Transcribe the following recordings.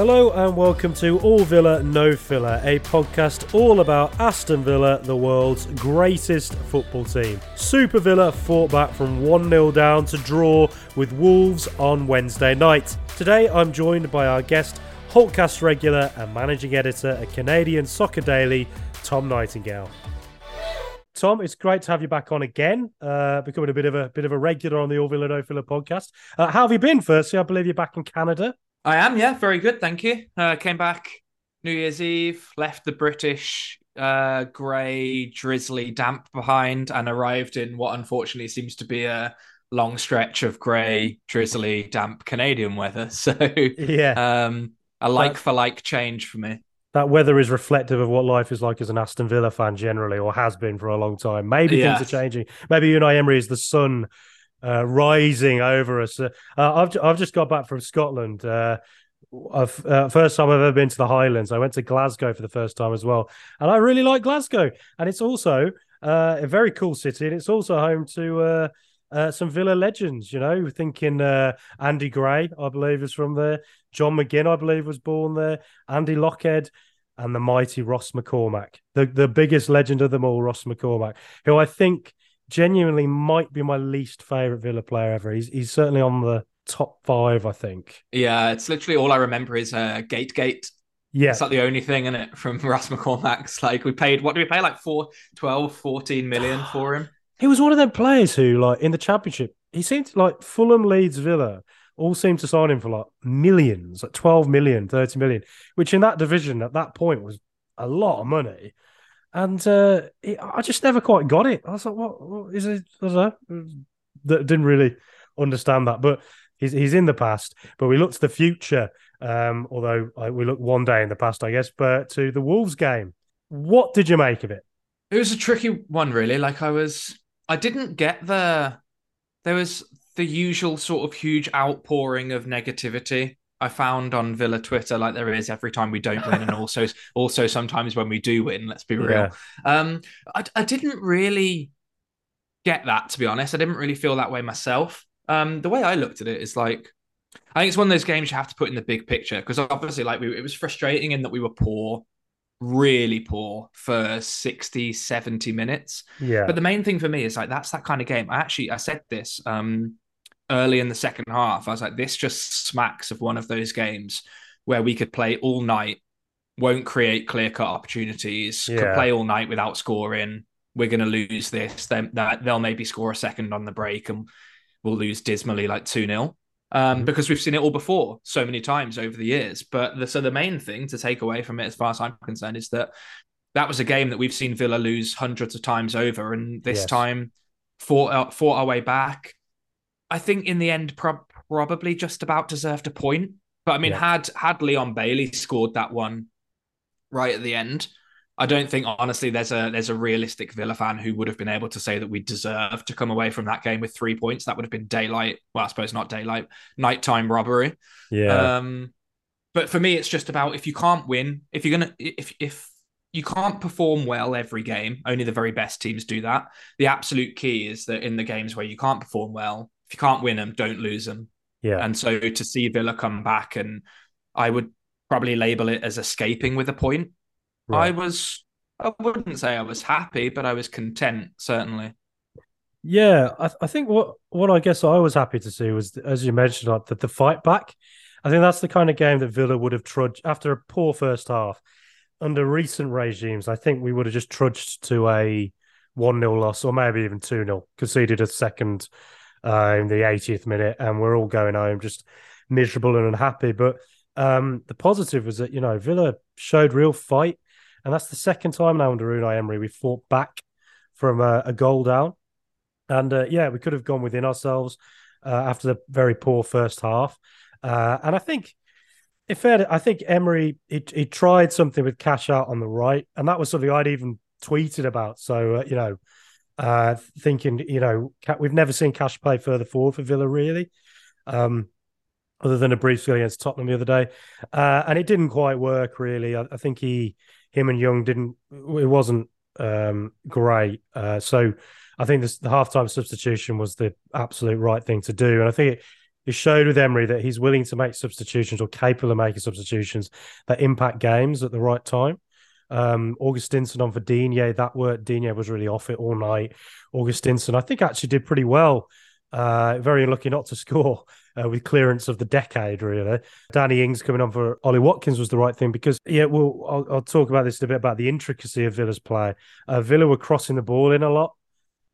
Hello and welcome to All Villa No Filler, a podcast all about Aston Villa, the world's greatest football team. Super Villa fought back from 1 0 down to draw with Wolves on Wednesday night. Today I'm joined by our guest, Hulkcast regular and managing editor at Canadian Soccer Daily, Tom Nightingale. Tom, it's great to have you back on again, uh, becoming a bit of a bit of a regular on the All Villa No Filler podcast. Uh, how have you been? Firstly, I believe you're back in Canada. I am, yeah, very good, thank you. Uh, came back New Year's Eve, left the British uh, grey, drizzly, damp behind, and arrived in what unfortunately seems to be a long stretch of grey, drizzly, damp Canadian weather. So, yeah, um, a like for like change for me that weather is reflective of what life is like as an Aston Villa fan generally, or has been for a long time. Maybe yes. things are changing. Maybe Unai Emery is the sun uh, rising over us. Uh, I've I've just got back from Scotland. Uh, uh, first time I've ever been to the Highlands. I went to Glasgow for the first time as well, and I really like Glasgow. And it's also uh, a very cool city, and it's also home to uh, uh, some Villa legends, you know, thinking uh, Andy Gray, I believe, is from there. John McGinn, I believe, was born there. Andy Lochhead and the mighty Ross McCormack, the, the biggest legend of them all, Ross McCormack, who I think genuinely might be my least favourite Villa player ever. He's, he's certainly on the top five, I think. Yeah, it's literally all I remember is uh, Gate Gate. Yeah. It's like the only thing in it from Ross McCormack's. Like, we paid, what did we pay? Like four, 12, 14 million for him? He was one of them players who, like, in the championship, he seemed like Fulham, Leeds, Villa all seemed to sign him for like millions, like 12 million, 30 million, which in that division at that point was a lot of money. And uh, I just never quite got it. I was like, what, what is it? Know. Didn't really understand that. But he's, he's in the past. But we look to the future, um, although we look one day in the past, I guess, but to the Wolves game. What did you make of it? It was a tricky one, really. Like I was I didn't get the there was the usual sort of huge outpouring of negativity I found on Villa Twitter, like there is every time we don't win, and also also sometimes when we do win. Let's be real. Yeah. Um, I, I didn't really get that to be honest. I didn't really feel that way myself. Um, the way I looked at it is like I think it's one of those games you have to put in the big picture because obviously, like we, it was frustrating in that we were poor really poor for 60 70 minutes yeah but the main thing for me is like that's that kind of game i actually i said this um early in the second half i was like this just smacks of one of those games where we could play all night won't create clear cut opportunities yeah. could play all night without scoring we're going to lose this then that they'll maybe score a second on the break and we'll lose dismally like 2-0 um, mm-hmm. because we've seen it all before so many times over the years. But the, so the main thing to take away from it, as far as I'm concerned, is that that was a game that we've seen Villa lose hundreds of times over, and this yes. time fought uh, fought our way back. I think in the end, pro- probably just about deserved a point. But I mean, yeah. had had Leon Bailey scored that one right at the end, I don't think honestly there's a there's a realistic Villa fan who would have been able to say that we deserve to come away from that game with three points. That would have been daylight. Well, I suppose not daylight, nighttime robbery. Yeah. Um, but for me, it's just about if you can't win, if you're gonna if if you can't perform well every game, only the very best teams do that. The absolute key is that in the games where you can't perform well, if you can't win them, don't lose them. Yeah. And so to see Villa come back and I would probably label it as escaping with a point Right. I was, I wouldn't say I was happy, but I was content, certainly. Yeah, I, I think what what I guess I was happy to see was, as you mentioned, like the, the fight back. I think that's the kind of game that Villa would have trudged after a poor first half. Under recent regimes, I think we would have just trudged to a 1 0 loss or maybe even 2 0, conceded a second uh, in the 80th minute, and we're all going home just miserable and unhappy. But um, the positive was that, you know, Villa showed real fight. And that's the second time now under Unai Emery we fought back from a, a goal down. And uh, yeah, we could have gone within ourselves uh, after the very poor first half. Uh, and I think, if fair, I think Emery he, he tried something with Cash out on the right, and that was something I'd even tweeted about. So uh, you know, uh, thinking you know we've never seen Cash play further forward for Villa really. Um, other than a brief skill against Tottenham the other day, uh, and it didn't quite work really. I, I think he him and Young didn't. It wasn't um, great. Uh, so I think this, the halftime substitution was the absolute right thing to do, and I think it, he showed with Emery that he's willing to make substitutions or capable of making substitutions that impact games at the right time. Um, Augustinsson on for Digne, that worked. Digne was really off it all night. Augustinsson, I think, actually did pretty well. Uh, very lucky not to score uh, with clearance of the decade, really. Danny Ings coming on for Ollie Watkins was the right thing because, yeah, well, I'll, I'll talk about this a bit about the intricacy of Villa's play. Uh, Villa were crossing the ball in a lot.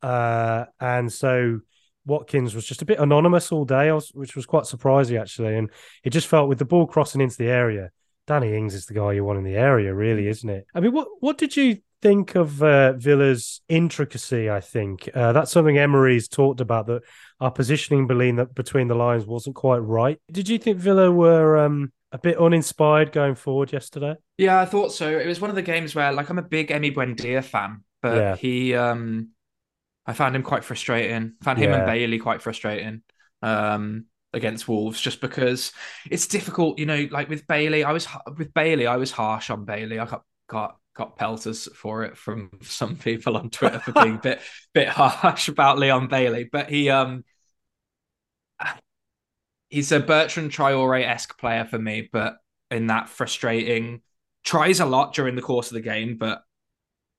Uh, and so Watkins was just a bit anonymous all day, which was quite surprising, actually. And it just felt with the ball crossing into the area, Danny Ings is the guy you want in the area, really, mm. isn't it? I mean, what what did you think of uh, Villa's intricacy? I think uh, that's something Emery's talked about that our positioning between the, between the lines wasn't quite right. Did you think Villa were um, a bit uninspired going forward yesterday? Yeah, I thought so. It was one of the games where, like, I'm a big Emi Buendia fan, but yeah. he, um, I found him quite frustrating. Found him yeah. and Bailey quite frustrating. Um, against Wolves just because it's difficult. You know, like with Bailey, I was with Bailey, I was harsh on Bailey. I got got got pelters for it from some people on Twitter for being a bit bit harsh about Leon Bailey, but he um he's a Bertrand Traore esque player for me, but in that frustrating tries a lot during the course of the game, but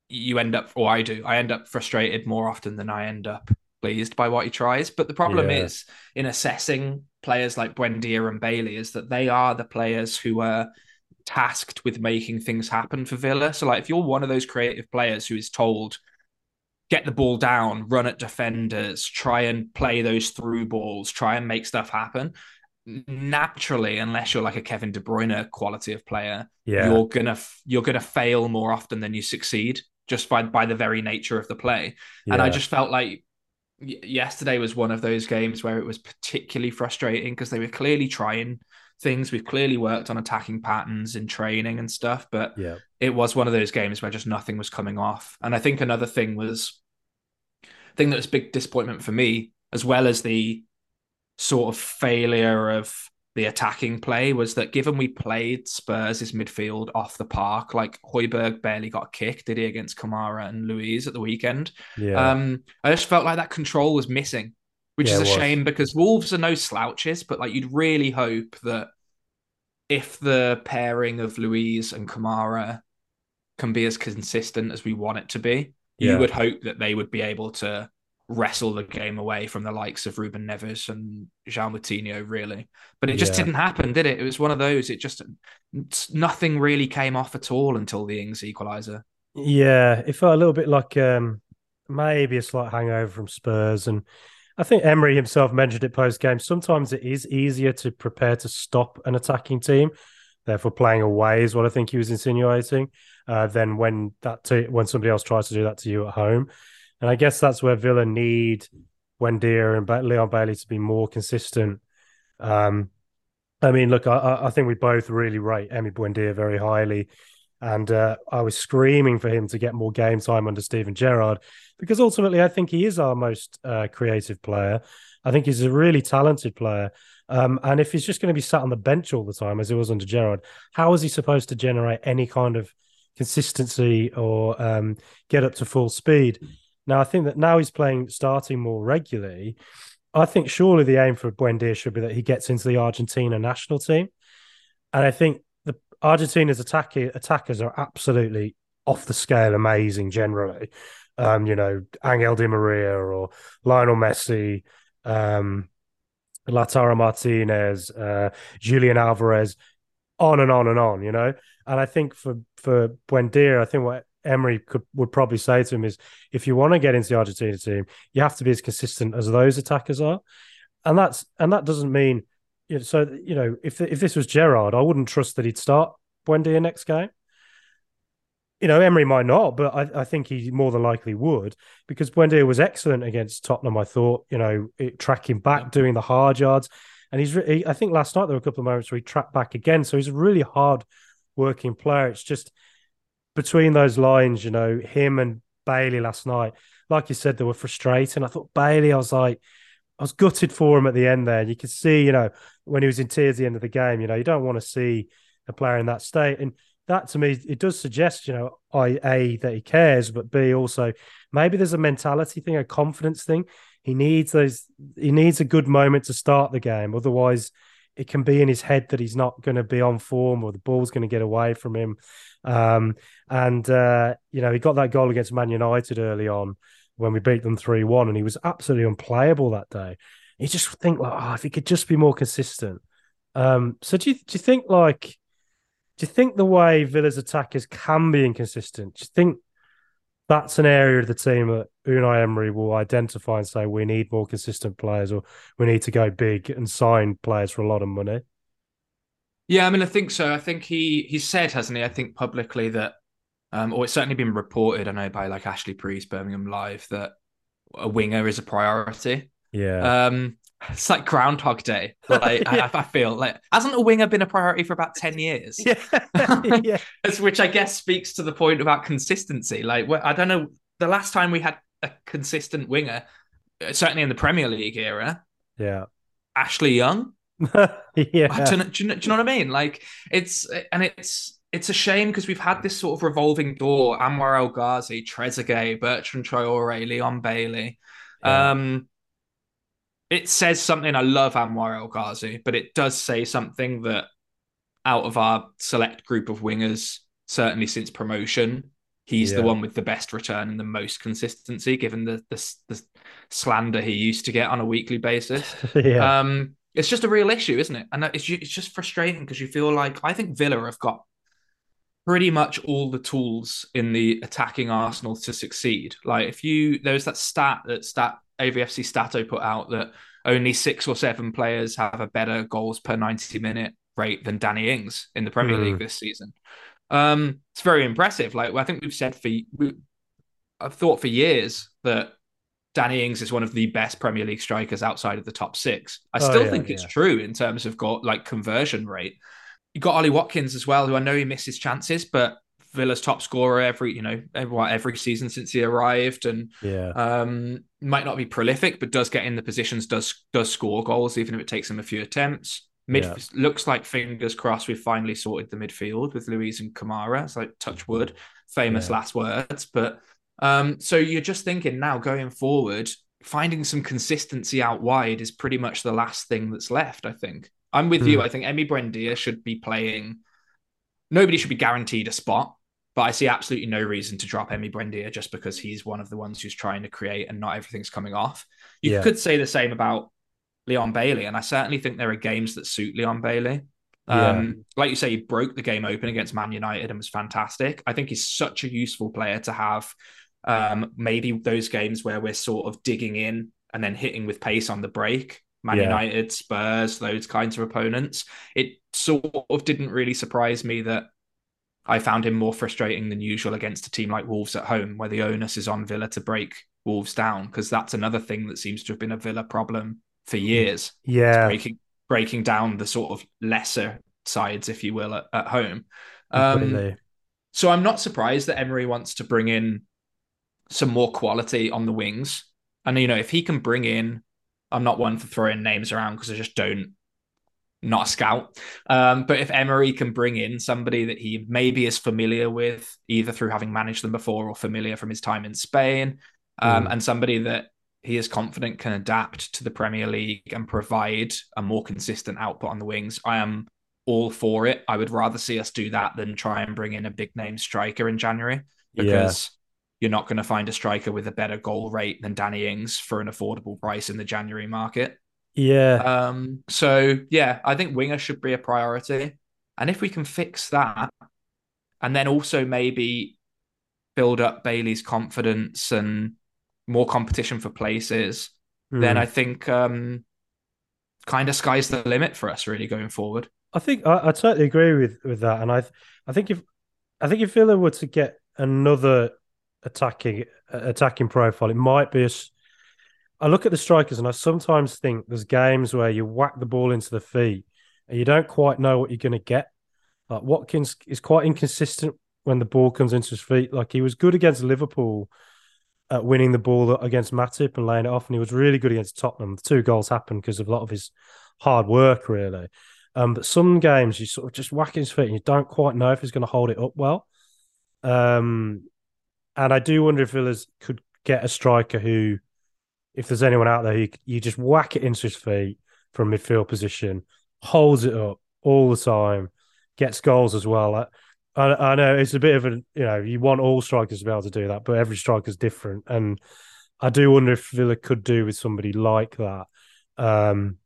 you end up or I do, I end up frustrated more often than I end up pleased by what he tries. But the problem yeah. is in assessing players like Buendia and Bailey is that they are the players who are tasked with making things happen for Villa. So like if you're one of those creative players who is told get the ball down, run at defenders, try and play those through balls, try and make stuff happen. Naturally, unless you're like a Kevin De Bruyne quality of player, yeah. you're gonna you're gonna fail more often than you succeed just by by the very nature of the play. Yeah. And I just felt like yesterday was one of those games where it was particularly frustrating because they were clearly trying things. We've clearly worked on attacking patterns in training and stuff, but yeah. it was one of those games where just nothing was coming off. And I think another thing was thing that was big disappointment for me, as well as the sort of failure of the attacking play was that given we played Spurs' midfield off the park, like Højbjerg barely got kicked, did he, against Kamara and Luiz at the weekend? Yeah. Um, I just felt like that control was missing, which yeah, is a shame because Wolves are no slouches, but like you'd really hope that if the pairing of Luiz and Kamara can be as consistent as we want it to be, yeah. you would hope that they would be able to wrestle the game away from the likes of Ruben Neves and João Moutinho, really. But it just yeah. didn't happen, did it? It was one of those. It just nothing really came off at all until the Ings equaliser. Yeah, it felt a little bit like um, maybe a slight hangover from Spurs, and I think Emery himself mentioned it post game. Sometimes it is easier to prepare to stop an attacking team. Therefore, playing away is what I think he was insinuating. Uh, than when that t- when somebody else tries to do that to you at home. And I guess that's where Villa need Buendia and Leon Bailey to be more consistent. Um, I mean, look, I, I, think we both really rate Emi Buendia very highly. And uh, I was screaming for him to get more game time under Steven Gerrard because ultimately I think he is our most uh, creative player. I think he's a really talented player. Um, and if he's just going to be sat on the bench all the time, as he was under Gerrard, how is he supposed to generate any kind of consistency or um, get up to full speed? Now, I think that now he's playing starting more regularly. I think surely the aim for Buendia should be that he gets into the Argentina national team. And I think the Argentina's attack, attackers are absolutely off the scale amazing generally. Um, you know, Angel Di Maria or Lionel Messi, um, Lautaro Martinez, uh, Julian Alvarez, on and on and on, you know. And I think for for Buendia, I think what Emery could would probably say to him is if you want to get into the Argentina team, you have to be as consistent as those attackers are, and that's and that doesn't mean you know, so you know if if this was Gerrard, I wouldn't trust that he'd start Buendia next game. You know, Emery might not, but I, I think he more than likely would because Buendia was excellent against Tottenham. I thought, you know, it, tracking back, doing the hard yards, and he's. He, I think last night there were a couple of moments where he tracked back again, so he's a really hard working player. It's just between those lines, you know, him and Bailey last night, like you said, they were frustrating. I thought Bailey, I was like, I was gutted for him at the end there. You could see, you know, when he was in tears at the end of the game, you know, you don't want to see a player in that state. And that to me, it does suggest, you know, I A, that he cares, but B, also maybe there's a mentality thing, a confidence thing. he needs those. He needs a good moment to start the game. Otherwise, it can be in his head that he's not going to be on form or the ball's going to get away from him. Um, and uh, you know, he got that goal against Man United early on when we beat them three one, and he was absolutely unplayable that day. You just think like, oh, if he could just be more consistent. Um, so do you do you think like do you think the way Villa's attackers can be inconsistent? Do you think that's an area of the team that Unai Emery will identify and say we need more consistent players, or we need to go big and sign players for a lot of money. Yeah, I mean, I think so. I think he he said, hasn't he? I think publicly that, um, or it's certainly been reported. I know by like Ashley Preece, Birmingham Live, that a winger is a priority. Yeah. Um, it's like Groundhog Day. Like yeah. I, I, feel like hasn't a winger been a priority for about ten years? Yeah, yeah. Which I guess speaks to the point about consistency. Like I don't know, the last time we had a consistent winger, uh, certainly in the Premier League era, yeah, Ashley Young. yeah, do you, know, do, you do you know what I mean? Like it's and it's it's a shame because we've had this sort of revolving door: Anwar El Ghazi, Trezeguet, Bertrand Traore, Leon Bailey. Yeah. Um, it says something. I love Anwar El Ghazi, but it does say something that out of our select group of wingers, certainly since promotion, he's yeah. the one with the best return and the most consistency, given the, the, the slander he used to get on a weekly basis. yeah. Um, it's just a real issue, isn't it? And it's it's just frustrating because you feel like I think Villa have got pretty much all the tools in the attacking Arsenal to succeed. Like if you there's that stat that stat AVFC Stato put out that only six or seven players have a better goals per 90 minute rate than Danny Ings in the Premier mm. League this season. Um, it's very impressive. Like I think we've said for we, I've thought for years that Danny Ings is one of the best Premier League strikers outside of the top six. I oh, still yeah, think it's yeah. true in terms of got like conversion rate. You got Ollie Watkins as well, who I know he misses chances, but Villa's top scorer every you know every, every season since he arrived, and yeah, um, might not be prolific, but does get in the positions, does does score goals, even if it takes him a few attempts. Mid yeah. looks like fingers crossed we've finally sorted the midfield with Luiz and Kamara. It's like touch wood, famous yeah. last words. But um, so you're just thinking now going forward, finding some consistency out wide is pretty much the last thing that's left. I think I'm with mm. you. Hmm. I think Emi Buendia should be playing. Nobody should be guaranteed a spot. But I see absolutely no reason to drop Emi Buendia just because he's one of the ones who's trying to create and not everything's coming off. You yeah. could say the same about Leon Bailey, and I certainly think there are games that suit Leon Bailey. Yeah. Um, like you say, he broke the game open against Man United and was fantastic. I think he's such a useful player to have. Um, maybe those games where we're sort of digging in and then hitting with pace on the break. Man yeah. United, Spurs, those kinds of opponents. It sort of didn't really surprise me that I found him more frustrating than usual against a team like Wolves at home, where the onus is on Villa to break Wolves down, because that's another thing that seems to have been a Villa problem for years. Yeah, breaking breaking down the sort of lesser sides, if you will, at, at home. Um, so I'm not surprised that Emery wants to bring in some more quality on the wings. And you know, if he can bring in, I'm not one for throwing names around because I just don't not a scout. Um, but if Emery can bring in somebody that he maybe is familiar with, either through having managed them before or familiar from his time in Spain, um, mm. and somebody that he is confident can adapt to the Premier League and provide a more consistent output on the wings, I am all for it. I would rather see us do that than try and bring in a big name striker in January because. Yeah. You're not going to find a striker with a better goal rate than Danny Ings for an affordable price in the January market. Yeah. Um, so yeah, I think winger should be a priority. And if we can fix that, and then also maybe build up Bailey's confidence and more competition for places, mm. then. I think um, kind of sky's the limit for us really going forward. I think I, I totally agree with with that, and I I think if I think if Villa were to get another attacking attacking profile, it might be a I look at the strikers and I sometimes think there's games where you whack the ball into the feet and you don't quite know what you're going to get. Like Watkins is quite inconsistent when the ball comes into his feet. Like he was good against Liverpool at winning the ball against Matip and laying it off, and he was really good against Tottenham. The two goals happened because of a lot of his hard work, really. Um, but some games you sort of just whack his feet and you don't quite know if he's going to hold it up well. Um, and I do wonder if Villas could get a striker who if there's anyone out there, you you just whack it into his feet from midfield position, holds it up all the time, gets goals as well. I, I, know it's a bit of a you know you want all strikers to be able to do that, but every striker's different, and I do wonder if Villa could do with somebody like that. Um,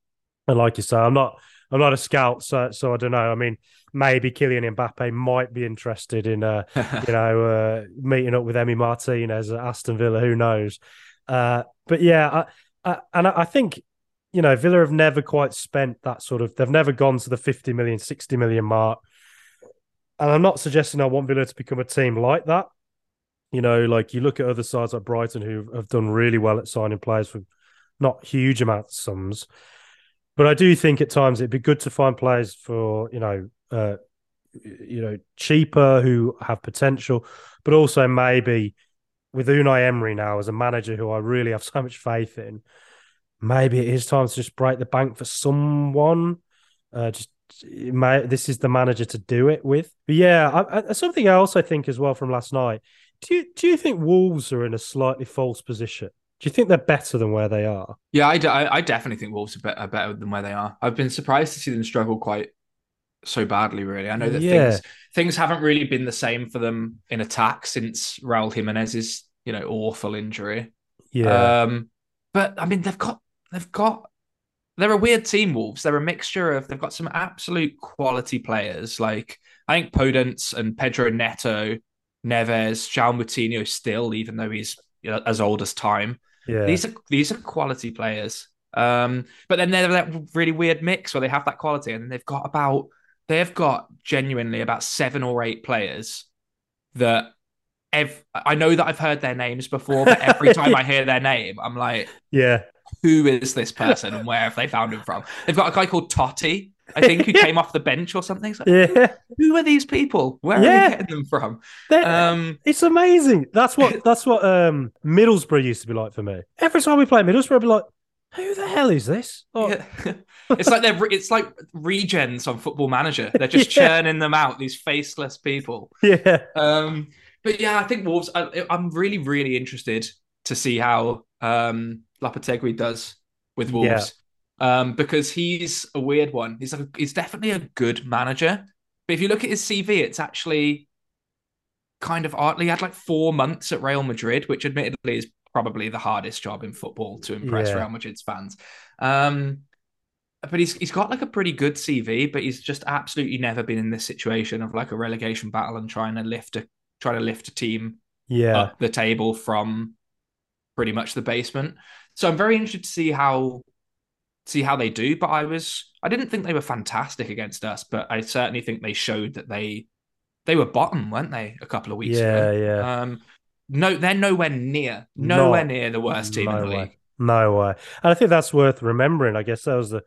and like you say, I'm not I'm not a scout, so so I don't know. I mean, maybe Kylian Mbappe might be interested in uh, you know uh, meeting up with Emi Martinez at Aston Villa. Who knows? Uh, but yeah, I, I, and I think you know Villa have never quite spent that sort of. They've never gone to the 50 million, 60 million mark and I'm not suggesting I want Villa to become a team like that. You know, like you look at other sides like Brighton who have done really well at signing players for not huge amounts of sums. But I do think at times it'd be good to find players for, you know, uh, you know, cheaper who have potential, but also maybe with Unai Emery now as a manager who I really have so much faith in, maybe it is time to just break the bank for someone. Uh, just this is the manager to do it with. But yeah, I, I, something else I think as well from last night. Do you do you think Wolves are in a slightly false position? Do you think they're better than where they are? Yeah, I, I definitely think Wolves are better, are better than where they are. I've been surprised to see them struggle quite so badly. Really, I know that yeah. things things haven't really been the same for them in attack since Raul Jimenez's you know awful injury. Yeah, um, but I mean they've got they've got they're a weird team, Wolves. They're a mixture of they've got some absolute quality players. Like I think Podence and Pedro Neto, Neves, João Moutinho still, even though he's you know, as old as time. Yeah. These are these are quality players. Um, but then they're that really weird mix where they have that quality, and they've got about they've got genuinely about seven or eight players that ev- I know that I've heard their names before, but every time I hear their name, I'm like, yeah, who is this person and where have they found him from? They've got a guy called Toti, I think, who came off the bench or something. Like, yeah. Who are these people? Where yeah. are they getting them from? Um, it's amazing. That's what that's what um, Middlesbrough used to be like for me. Every time we play Middlesbrough, I'd be like, who the hell is this? Oh. Yeah. it's like they're it's like regens on Football Manager. They're just yeah. churning them out. These faceless people. Yeah. Um. But yeah, I think Wolves. I, am really, really interested to see how um Lopetegui does with Wolves. Yeah. Um, because he's a weird one. He's like a, he's definitely a good manager, but if you look at his CV, it's actually kind of oddly. He had like four months at Real Madrid, which admittedly is probably the hardest job in football to impress yeah. Real Madrid's fans. Um, but he's he's got like a pretty good CV, but he's just absolutely never been in this situation of like a relegation battle and trying to lift a trying to lift a team yeah. up the table from pretty much the basement. So I'm very interested to see how see how they do. But I was I didn't think they were fantastic against us, but I certainly think they showed that they they were bottom, weren't they, a couple of weeks yeah, ago? Yeah, yeah. Um, no, they're nowhere near, nowhere Not, near the worst team no in the way. league. No way. And I think that's worth remembering. I guess that was the,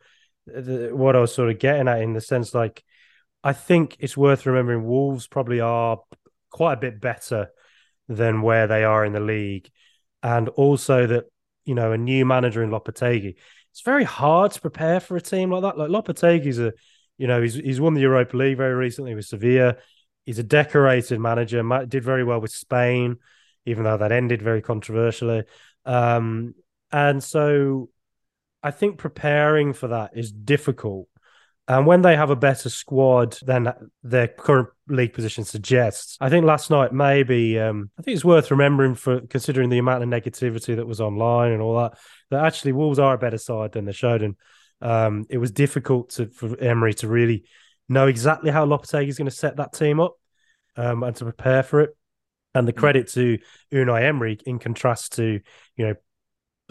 the what I was sort of getting at in the sense like I think it's worth remembering Wolves probably are quite a bit better than where they are in the league. And also that you know, a new manager in Lopetegui, it's very hard to prepare for a team like that. Like Lopetegui's a, you know, he's he's won the Europa League very recently with Sevilla. He's a decorated manager. Did very well with Spain, even though that ended very controversially. Um, and so, I think preparing for that is difficult. And when they have a better squad than their current league position suggests, I think last night maybe um, I think it's worth remembering for considering the amount of negativity that was online and all that. That actually Wolves are a better side than they showed, and um, it was difficult to, for Emery to really know exactly how Lopetegui is going to set that team up um, and to prepare for it. And the mm. credit to Unai Emery, in contrast to you know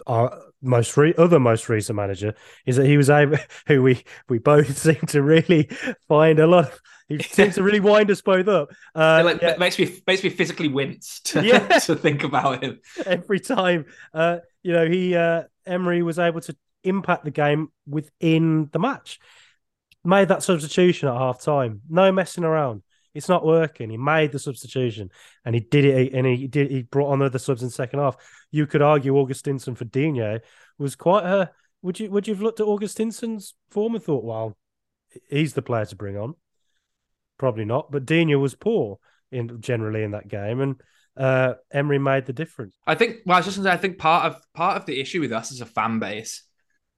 our most re- other most recent manager is that he was able who we we both seem to really find a lot of, he seems to really wind us both up uh, like, yeah. makes me makes me physically wince to, yeah. to think about him every time uh, you know he uh, emery was able to impact the game within the match made that substitution at half time no messing around it's not working. He made the substitution and he did it, and he did. He brought on other subs in second half. You could argue Augustinsson for Digne was quite a. Would you would you've looked at Augustinsson's form and thought, well, he's the player to bring on? Probably not. But Digne was poor in generally in that game, and uh, Emery made the difference. I think. Well, I was just going to say. I think part of part of the issue with us as a fan base,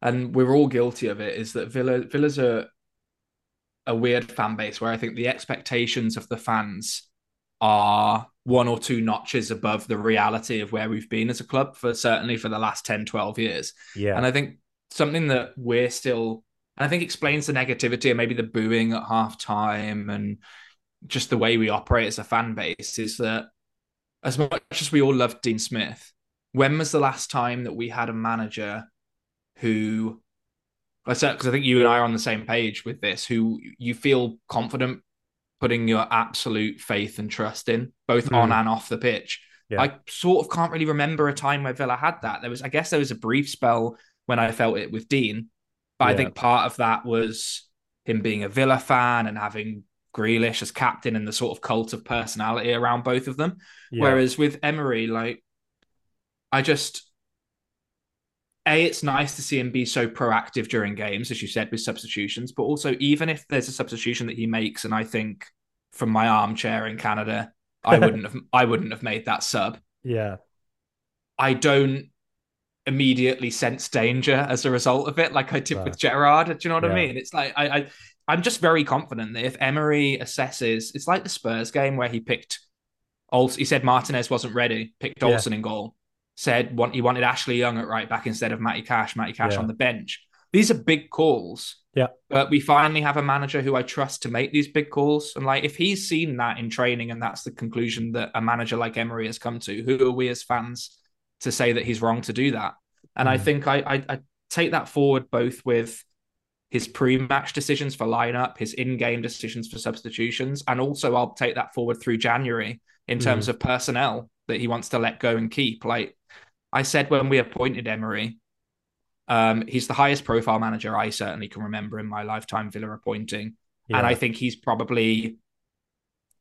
and we're all guilty of it, is that Villa Villa's a a weird fan base where I think the expectations of the fans are one or two notches above the reality of where we've been as a club for certainly for the last 10 12 years Yeah. and i think something that we're still and i think explains the negativity and maybe the booing at half time and just the way we operate as a fan base is that as much as we all love dean smith when was the last time that we had a manager who because I think you and I are on the same page with this, who you feel confident putting your absolute faith and trust in, both Mm. on and off the pitch. Yeah. I sort of can't really remember a time where Villa had that. There was, I guess, there was a brief spell when I felt it with Dean, but I think part of that was him being a Villa fan and having Grealish as captain and the sort of cult of personality around both of them. yeah. Whereas with Emery, like, I just, A, it's nice to see him be so proactive during games, as you said, with substitutions, but also, even if there's a substitution that he makes, and I think from my armchair in Canada, I wouldn't have, I wouldn't have made that sub. yeah. I don't immediately sense danger as a result of it, like I did with Gerrard. Do you know what Yeah. I mean? It's like I, I I'm just very confident that if Emery assesses, it's like the Spurs game where he picked Olsen. He said Martinez wasn't ready, picked Yeah. Olsen in goal. Said want he wanted Ashley Young at right back instead of Matty Cash. Matty Cash Yeah. on the bench. These are big calls. Yeah. But we finally have a manager who I trust to make these big calls. And like if he's seen that in training and that's the conclusion that a manager like Emery has come to, who are we as fans to say that he's wrong to do that? And I Mm. think I, I I take that forward both with his pre-match decisions for lineup, his in-game decisions for substitutions, and also I'll take that forward through January in terms of personnel that he wants to let go and keep. Like I said when we appointed Emery, um, he's the highest profile manager I certainly can remember in my lifetime Villa appointing. yeah. And I think he's probably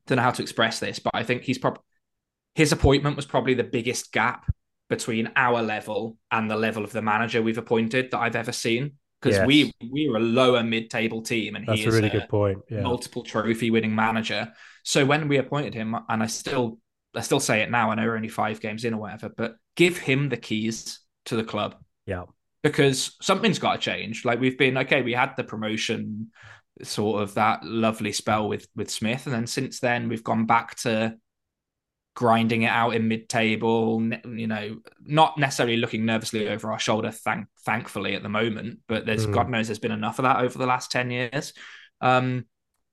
don't know how to express this, but I think he's probably his appointment was probably the biggest gap between our level and the level of the manager we've appointed that I've ever seen. Because Yes. we we were a lower mid-table team, and That's he a is really good point. Yeah. multiple trophy winning manager. So when we appointed him, and I still I still say it now, I know we're only five games in or whatever, but give him the keys to the club Yeah. because something's got to change. Like we've been okay, we had the promotion, sort of that lovely spell with with Smith, and then since then we've gone back to grinding it out in mid-table. You know, not necessarily looking nervously over our shoulder. Thank thankfully at the moment, but there's Mm. God knows there's been enough of that over the last ten years. Um,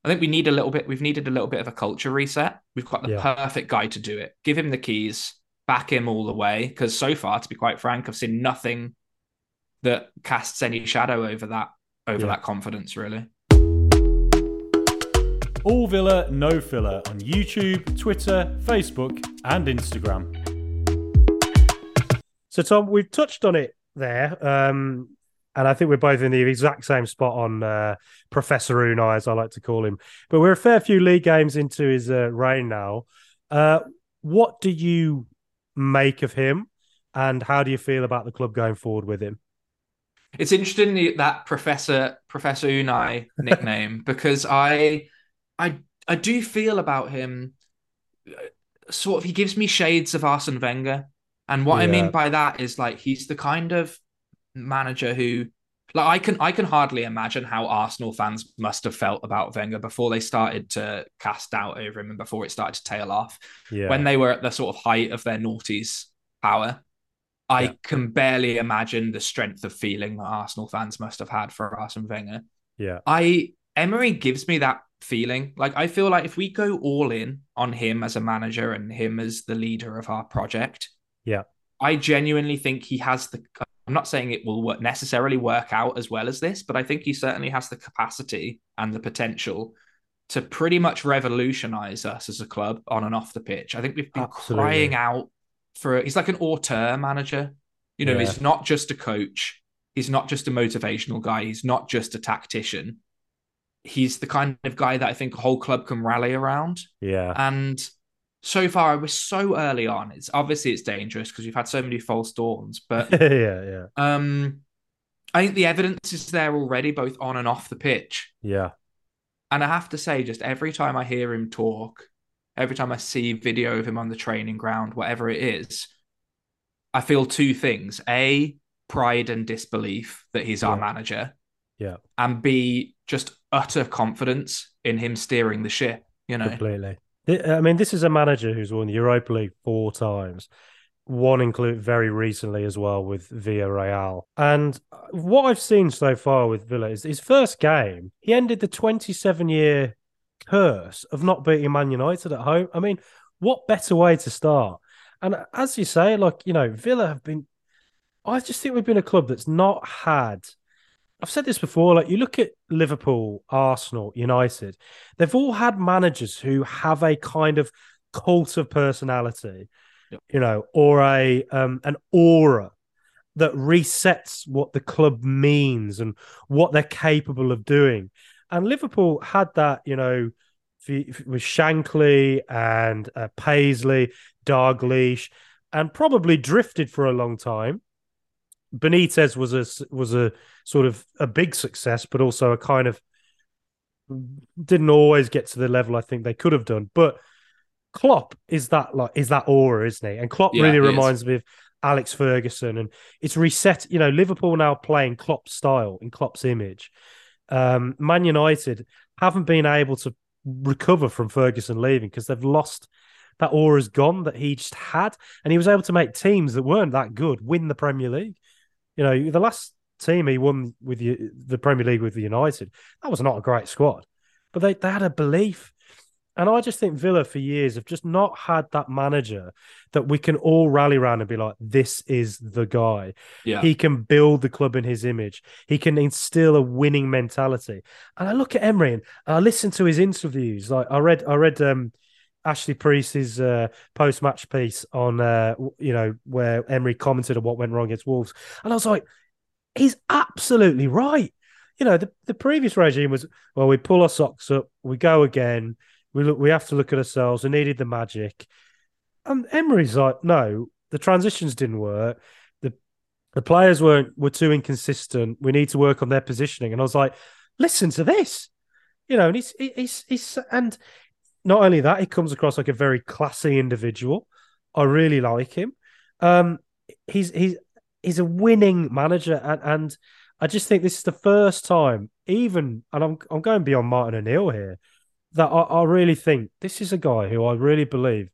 I think we need a little bit. We've needed a little bit of a culture reset. We've got the Yeah. perfect guy to do it. Give him the keys, back him all the way. Because so far, to be quite frank, I've seen nothing that casts any shadow over that over Yeah. that confidence. Really, All Villa, no filler on YouTube, Twitter, Facebook, and Instagram. So Tom, we've touched on it there, um, and I think we're both in the exact same spot on uh, Professor Unai, as I like to call him. But we're a fair few league games into his uh, reign now. Uh, what do you make of him, and how do you feel about the club going forward with him? it's interesting that Professor Professor Unai nickname because I I I do feel about him uh, sort of he gives me shades of Arsene Wenger. And what I mean by that is like he's the kind of manager who like I can I can hardly imagine how Arsenal fans must have felt about Wenger before they started to cast doubt over him and before it started to tail off Yeah, when they were at the sort of height of their naughties power. I Yeah. can barely imagine the strength of feeling that Arsenal fans must have had for Arsene Wenger. yeah, I Emery gives me that feeling. Like I feel like if we go all in on him as a manager and him as the leader of our project, Yeah. I genuinely think he has the. I'm not saying it will work, necessarily work out as well as this, but I think he certainly has the capacity and the potential to pretty much revolutionize us as a club on and off the pitch. I think we've been Absolutely. crying out for. He's like an auteur manager. You know, Yeah. he's not just a coach. He's not just a motivational guy. He's not just a tactician. He's the kind of guy that I think a whole club can rally around. yeah, And so far, we're so early on. It's obviously it's dangerous because we've had so many false dawns. But yeah, yeah, um, I think the evidence is there already, both on and off the pitch. yeah, And I have to say, just every time I hear him talk, every time I see video of him on the training ground, whatever it is, I feel two things: a pride and disbelief that he's our manager, Yeah, and b just utter confidence in him steering the ship. You know, completely. I mean, this is a manager who's won the Europa League four times, one include very recently as well with Villarreal. And uh, what I've seen so far with Villa is his first game, he ended the 27 year curse of not beating Man United at home. I mean, what better way to start? And uh, as you say, like, you know, Villa have been, I just think we've been a club that's not had. I've said this before. Like you look at Liverpool, Arsenal, United, they've all had managers who have a kind of cult of personality, Yep. you know, or a um, an aura that resets what the club means and what they're capable of doing. And Liverpool had that, you know, with Shankly and uh, Paisley, Dalglish, and probably drifted for a long time. Benitez was a was a sort of a big success, but also a kind of didn't always get to the level I think they could have done. But Klopp is that like is that aura, isn't he? And Klopp Yeah, really he is. reminds me of Alex Ferguson, and it's reset. You know, Liverpool now playing Klopp's style in Klopp's image. Um, Man United haven't been able to recover from Ferguson leaving because they've lost that aura's gone that he just had, and he was able to make teams that weren't that good win the Premier League. You know, the last team he won with the, the Premier League with the United, that was not a great squad, but they, they had a belief. And I just think Villa for years have just not had that manager that we can all rally around and be like, this is the guy. yeah, He can build the club in his image. He can instill a winning mentality. And I look at Emery and I listen to his interviews. Like I read, I read um, Ashley Preece's uh, post-match piece on, uh, you know, where Emery commented on what went wrong against Wolves, and I was like, he's absolutely right. You know, the, the previous regime was well, we pull our socks up, we go again. We look, we have to look at ourselves. We needed the magic. And Emery's like, no, the transitions didn't work. The the players weren't were too inconsistent. We need to work on their positioning. And I was like, listen to this, you know. And he's he's he's and not only that, he comes across like a very classy individual. I really like him. Um, he's he's he's a winning manager, and and I just think this is the first time, even, and I'm I'm going beyond Martin O'Neill here, that I, I really think this is a guy who I really believe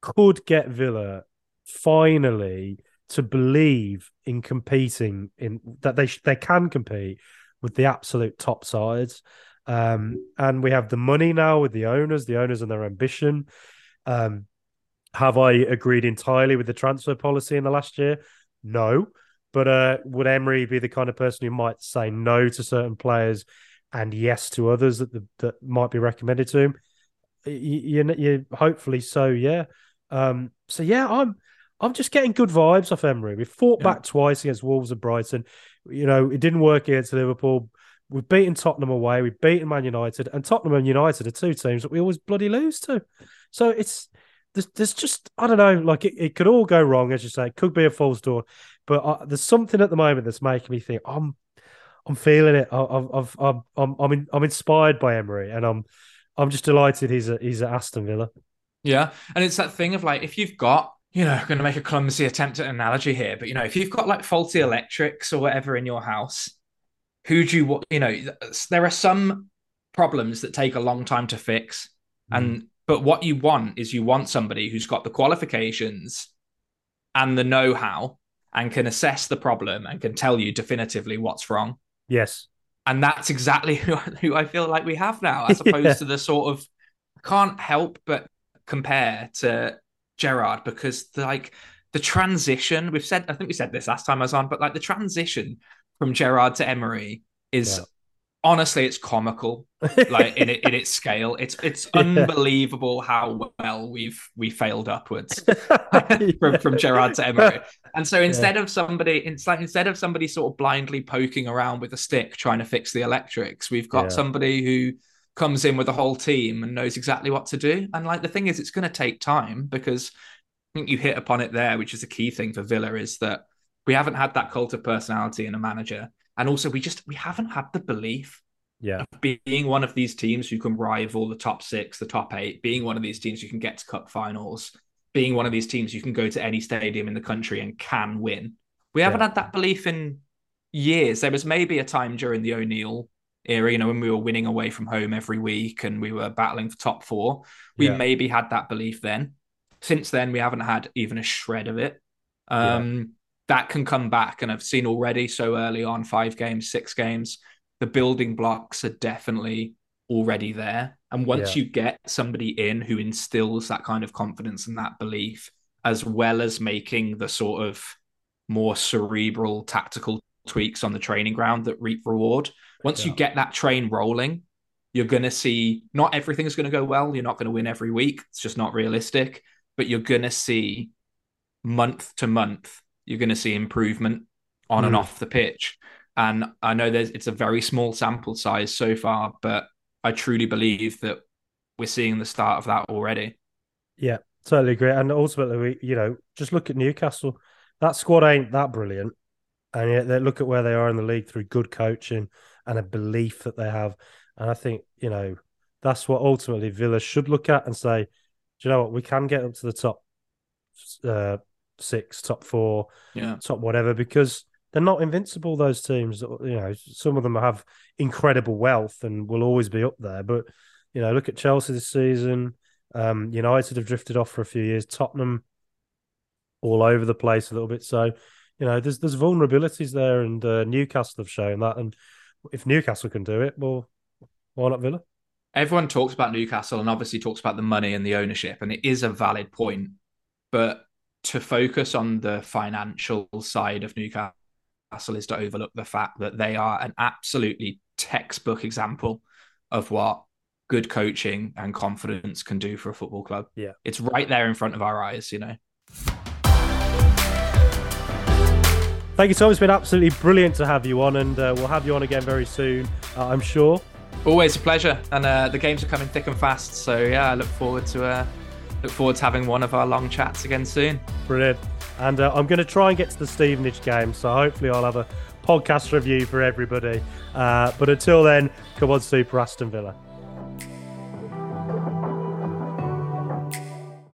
could get Villa finally to believe in competing in that they sh- they can compete with the absolute top sides. Um, and we have the money now with the owners, the owners and their ambition. Um, have I agreed entirely with the transfer policy in the last year? No. But uh, would Emery be the kind of person who might say no to certain players and yes to others that the, that might be recommended to him? You, you, you hopefully so, yeah. Um, so yeah, I'm I'm just getting good vibes off Emery. We fought Yeah. back twice against Wolves and Brighton. You know, it didn't work against Liverpool. We've beaten Tottenham away. We've beaten Man United, and Tottenham and United are two teams that we always bloody lose to. So it's there's, there's just I don't know, like it, it could all go wrong, as you say. It could be a false dawn, but uh, there's something at the moment that's making me think I'm I'm feeling it. I- I've, I've, I'm I'm I'm, in, I'm inspired by Emery, and I'm I'm just delighted he's at he's at Aston Villa. Yeah. And it's that thing of like, if you've got, you know, going to make a clumsy attempt at an analogy here, but, you know, if you've got like faulty electrics or whatever in your house, who do you, wa- you know, there are some problems that take a long time to fix. Mm. And, but what you want is you want somebody who's got the qualifications and the know how and can assess the problem and can tell you definitively what's wrong. Yes, And that's exactly who, who I feel like we have now, as opposed Yeah. to the sort of I can't help but compare to Gerrard because the, like the transition we've said I think we said this last time I was on, but like the transition from Gerrard to Emery is Yeah. honestly it's comical like in in its scale it's it's Yeah. unbelievable how well we've we failed upwards from, from Gerrard to Emery. And so instead of somebody, it's like instead of somebody sort of blindly poking around with a stick trying to fix the electrics, we've got Yeah. somebody who comes in with a whole team and knows exactly what to do. And like the thing is, it's going to take time because I think you hit upon it there, which is a key thing for Villa, is that we haven't had that cult of personality in a manager, and also we just we haven't had the belief. Yeah. Being one of these teams who can rival the top six, the top eight, being one of these teams who can get to cup finals, being one of these teams who can go to any stadium in the country and can win. We haven't Yeah. had that belief in years. There was maybe a time during the O'Neill era, you know, when we were winning away from home every week and we were battling for top four. We Yeah. maybe had that belief then. Since then, we haven't had even a shred of it. Um, That can come back, and I've seen already so early on five games, six games. The building blocks are definitely already there. And once Yeah. you get somebody in who instills that kind of confidence and that belief, as well as making the sort of more cerebral tactical tweaks on the training ground that reap reward, once you get that train rolling, you're going to see not everything is going to go well. You're not going to win every week. It's just not realistic. But you're going to see month to month, you're going to see improvement on and Mm. off the pitch. And I know there's it's a very small sample size so far, but I truly believe that we're seeing the start of that already. Yeah, totally agree. And ultimately, we, you know, just look at Newcastle. That squad ain't that brilliant, and yet they look at where they are in the league through good coaching and a belief that they have. And I think you know that's what ultimately Villa should look at and say, do you know what? We can get up to the top uh, six, top four, Yeah. top whatever, because they're not invincible. Those teams, you know, some of them have incredible wealth and will always be up there. But you know, look at Chelsea this season. Um, United have drifted off for a few years. Tottenham, all over the place a little bit. So, you know, there's there's vulnerabilities there, and uh, Newcastle have shown that. And if Newcastle can do it, well, why not Villa? Everyone talks about Newcastle and obviously talks about the money and the ownership, and it is a valid point. But to focus on the financial side of Newcastle is to overlook the fact that they are an absolutely textbook example of what good coaching and confidence can do for a football club. Yeah. It's right there in front of our eyes, you know. Thank you, Tom. It's been absolutely brilliant to have you on, and uh, we'll have you on again very soon, uh, I'm sure. Always a pleasure, and uh, the games are coming thick and fast. So yeah, I look forward to uh, look forward to having one of our long chats again soon. Brilliant. And uh, I'm going to try and get to the Stevenage game, so hopefully I'll have a podcast review for everybody. Uh, but until then, come on, Super Aston Villa.